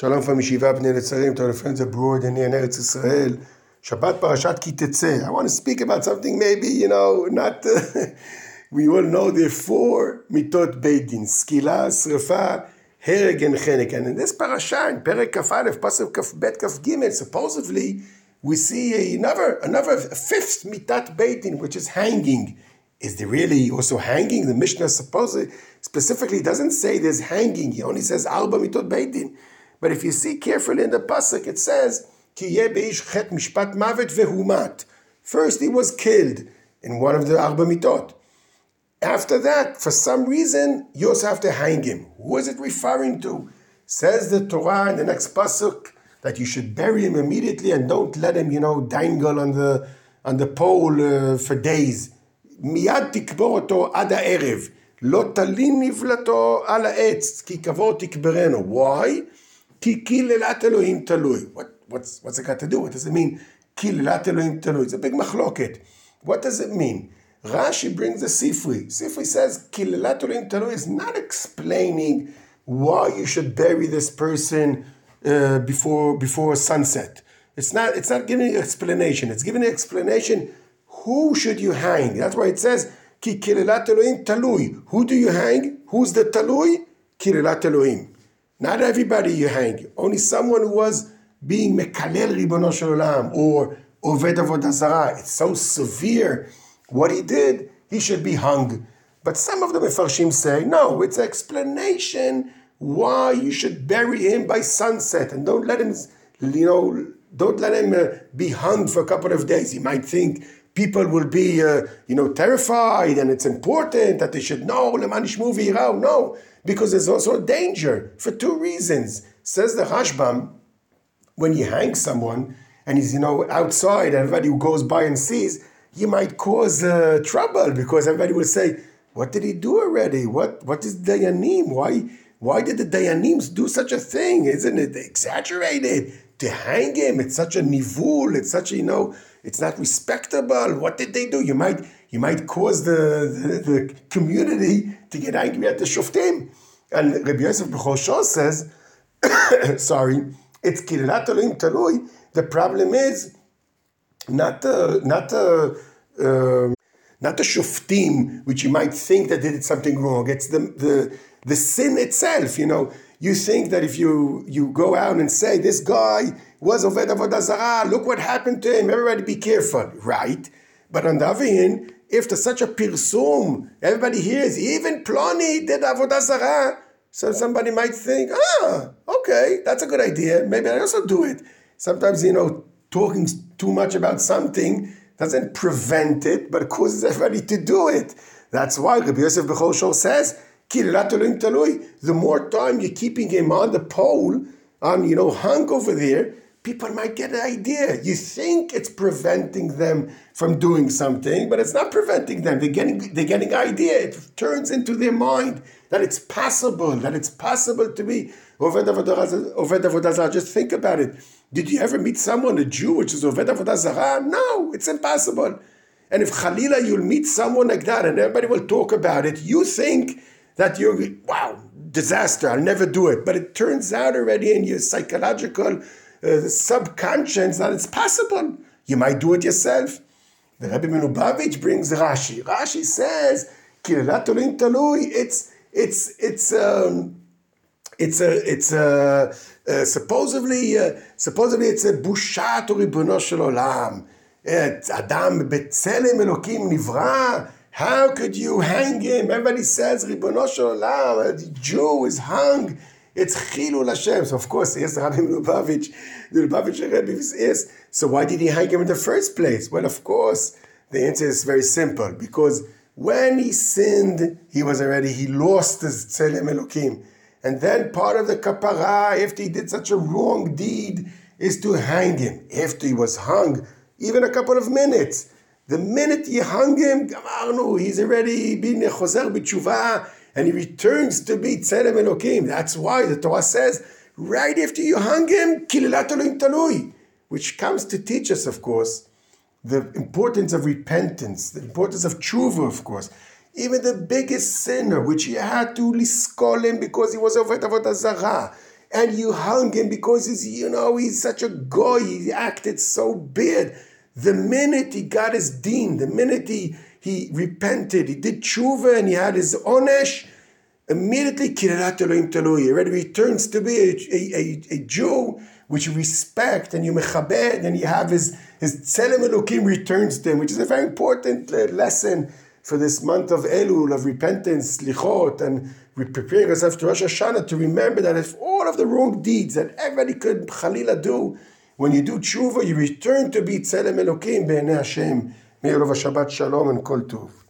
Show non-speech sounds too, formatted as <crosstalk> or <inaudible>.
Shalom from Yeshiva Bnei Netzarim to the friends abroad and in Eretz Israel. Shabbat Parashat Ki Tetzeh. I want to speak about something maybe, you know, not... <laughs> We all know the four mitot Beidin. Skila, Srefa, Hereg, and Chenek. And in this parasha, in Pasuk Kaf Bet Kaf Gimel, supposedly we see another, another fifth mitat Beidin, which is hanging. Is there really also hanging? The Mishnah supposedly specifically doesn't say there's hanging. He only says Arba mitot Beidin. But if you see carefully in the pasuk, it says, "Ki beish chet mishpat mavet vehumat." First, he was killed in one of the arba mitot. After that, for some reason, you also have to hang him. Who is it referring to? Says the Torah in the next pasuk that you should bury him immediately and don't let him, you know, dangle on the on the pole uh, for days. מיד תקבור אותו עד הערב. לא תלין נבלתו על העץ, כי קבור תקברנו. Why? כי קיללת אלוהים תלוי. What, what's, what's it got to do? What does it mean? קיללת אלוהים תלוי. It's a big מחלוקת. What does it mean? Rashi brings the Sifri. Sifri says קיללת אלוהים תלוי is not explaining why you should bury this person uh, before, before sunset. It's not, it's not giving an explanation. It's giving an explanation who should you hang. That's why it says כי קיללת אלוהים תלוי. Who do you hang? Who's the תלוי? קיללת אלוהים. Not everybody you hang. Only someone who was being mekalel ribono shel olam or oved avodah. It's so severe what he did. He should be hung. But some of the mefarshim say no. It's an explanation why you should bury him by sunset and don't let him, you know, don't let him uh, be hung for a couple of days. He might think people will be, uh, you know, terrified, and it's important that they should know lemanish movie. No, because there's also a danger for two reasons. Says the Rashbam, when you hang someone and he's, you know, outside, everybody who goes by and sees, you might cause uh, trouble because everybody will say, "What did he do already? What what is dayanim? Why why did the dayanims do such a thing? Isn't it exaggerated to hang him? It's such a nivul. It's such a you know." It's not respectable. What did they do? You might you might cause the, the, the community to get angry at the shoftim. And Rabbi Yosef Bechor Shor says, <coughs> sorry, it's kirat Elohim talui. The problem is not the not the uh, not the shoftim, which you might think that they did something wrong. It's the the the sin itself. You know, you think that if you you go out and say this guy was Oved Avodah Zarah, look what happened to him, everybody be careful, right? But on the other hand, if there's such a pirsum, everybody hears, even Ploni did Avodah Zarah, so somebody might think, ah, okay, that's a good idea, maybe I also do it. Sometimes, you know, talking too much about something doesn't prevent it, but causes everybody to do it. That's why Rabbi Yosef Bechol says, the more time you're keeping him on the pole, on, you know, hung over there, people might get an idea. You think it's preventing them from doing something, but it's not preventing them. They're getting they're getting idea. It turns into their mind that it's possible, that it's possible to be Oved Avodah Just think about it. Did you ever meet someone, a Jew, which is Oved Avodah No, it's impossible. And if Khalila, you'll meet someone like that and everybody will talk about it, you think that you're, wow, disaster, I'll never do it. But it turns out already in your psychological uh, subconscious that it's possible. You might do it yourself. The Rebbe Menubavitch brings Rashi. Rashi says, it's it's it's um, it's a it's a uh, supposedly uh, supposedly it's a bushat ribono shel olam. Adam betzelem Elokim nivra. How could you hang him? Everybody says ribono olam. The Jew is hung. It's Chilul Hashem. So of course, yes, Rabbi Lubavitch, the Lubavitch Rebbe is. So why did he hang him in the first place? Well, of course, the answer is very simple. Because when he sinned, he was already, he lost his Tzelem Elokim. And then part of the kapara, after he did such a wrong deed, is to hang him. After he was hung, even a couple of minutes. The minute you hung him, he's already been a choser b'tshuva, and he returns to be Tzelem Elokim. That's why the Torah says, right after you hung him, Kililat Talui, which comes to teach us, of course, the importance of repentance, the importance of tshuva, of course. Even the biggest sinner, which he had to liskol him because he was oved Avodah Zarah, and you hung him because he's, you know, he's such a guy, he acted so bad. The minute he got his deen, the minute he, he repented, he did tshuva and he had his onesh, immediately Kirat Elohim Talui. He already returns to be a, a, a, a Jew which you respect and you mechabed and you have his, his Tzelem Elohim returns to him, which is a very important uh, lesson for this month of Elul, of repentance, lichot, and we preparing ourselves to Rosh Hashanah to remember that if all of the wrong deeds that everybody could chalila do, when you do tshuva, you return to be Tzelem Elohim, Be'enei Hashem. May Shabbat Shalom and Kol Tov.